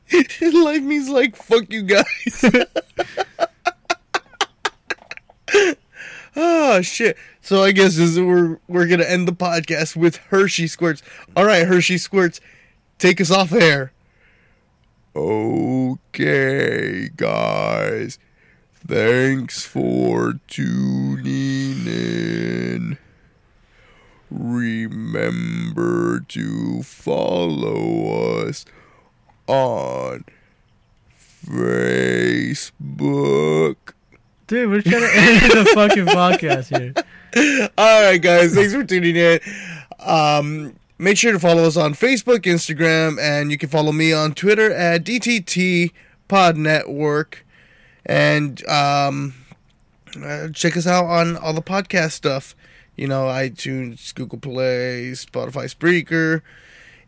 his life means like, fuck you guys. oh, shit. So I guess is, we're, we're going to end the podcast with Hershey Squirts. All right, Hershey Squirts, take us off air. Okay, guys. Thanks for tuning in. Remember to follow us on Facebook. Dude, we're trying to end the fucking podcast here. All right, guys. Thanks for tuning in. Um, make sure to follow us on Facebook, Instagram, and you can follow me on Twitter at DTT Pod Network. And um, uh, check us out on all the podcast stuff. You know, iTunes, Google Play, Spotify, Spreaker.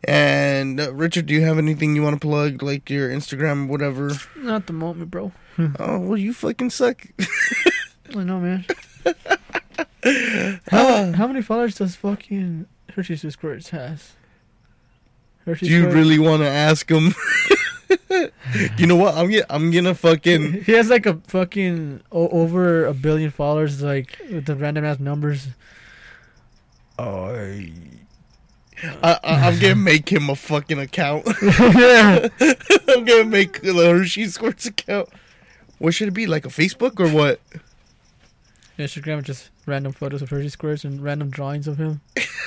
And uh, Richard, do you have anything you want to plug, like your Instagram, whatever? Not the moment, bro. Oh, well, you fucking suck. I know, man. how, how many followers does fucking Hershey Squirts has? Hershey Do you Squirts- really want to ask him? you know what? I'm gonna, I'm gonna fucking. He has like a fucking o- over a billion followers, like with the random ass numbers. I I, I, I'm gonna make him a fucking account. yeah. I'm gonna make the Hershey Squirts account. What should it be? Like a Facebook or what? Instagram just random photos of Hershey Squirts and random drawings of him.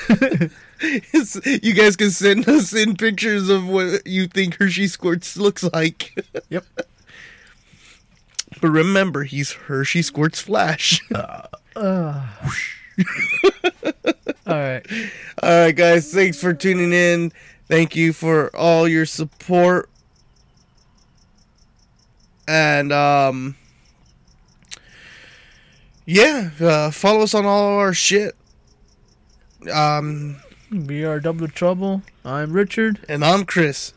You guys can send us in pictures of what you think Hershey Squirts looks like. Yep. But remember, he's Hershey Squirts Flash. All right. All right, guys. Thanks for tuning in. Thank you for all your support. And um, yeah, uh, follow us on all our shit. Um, We are Double Trouble. I'm Richard. and I'm Chris.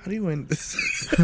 How do you end this?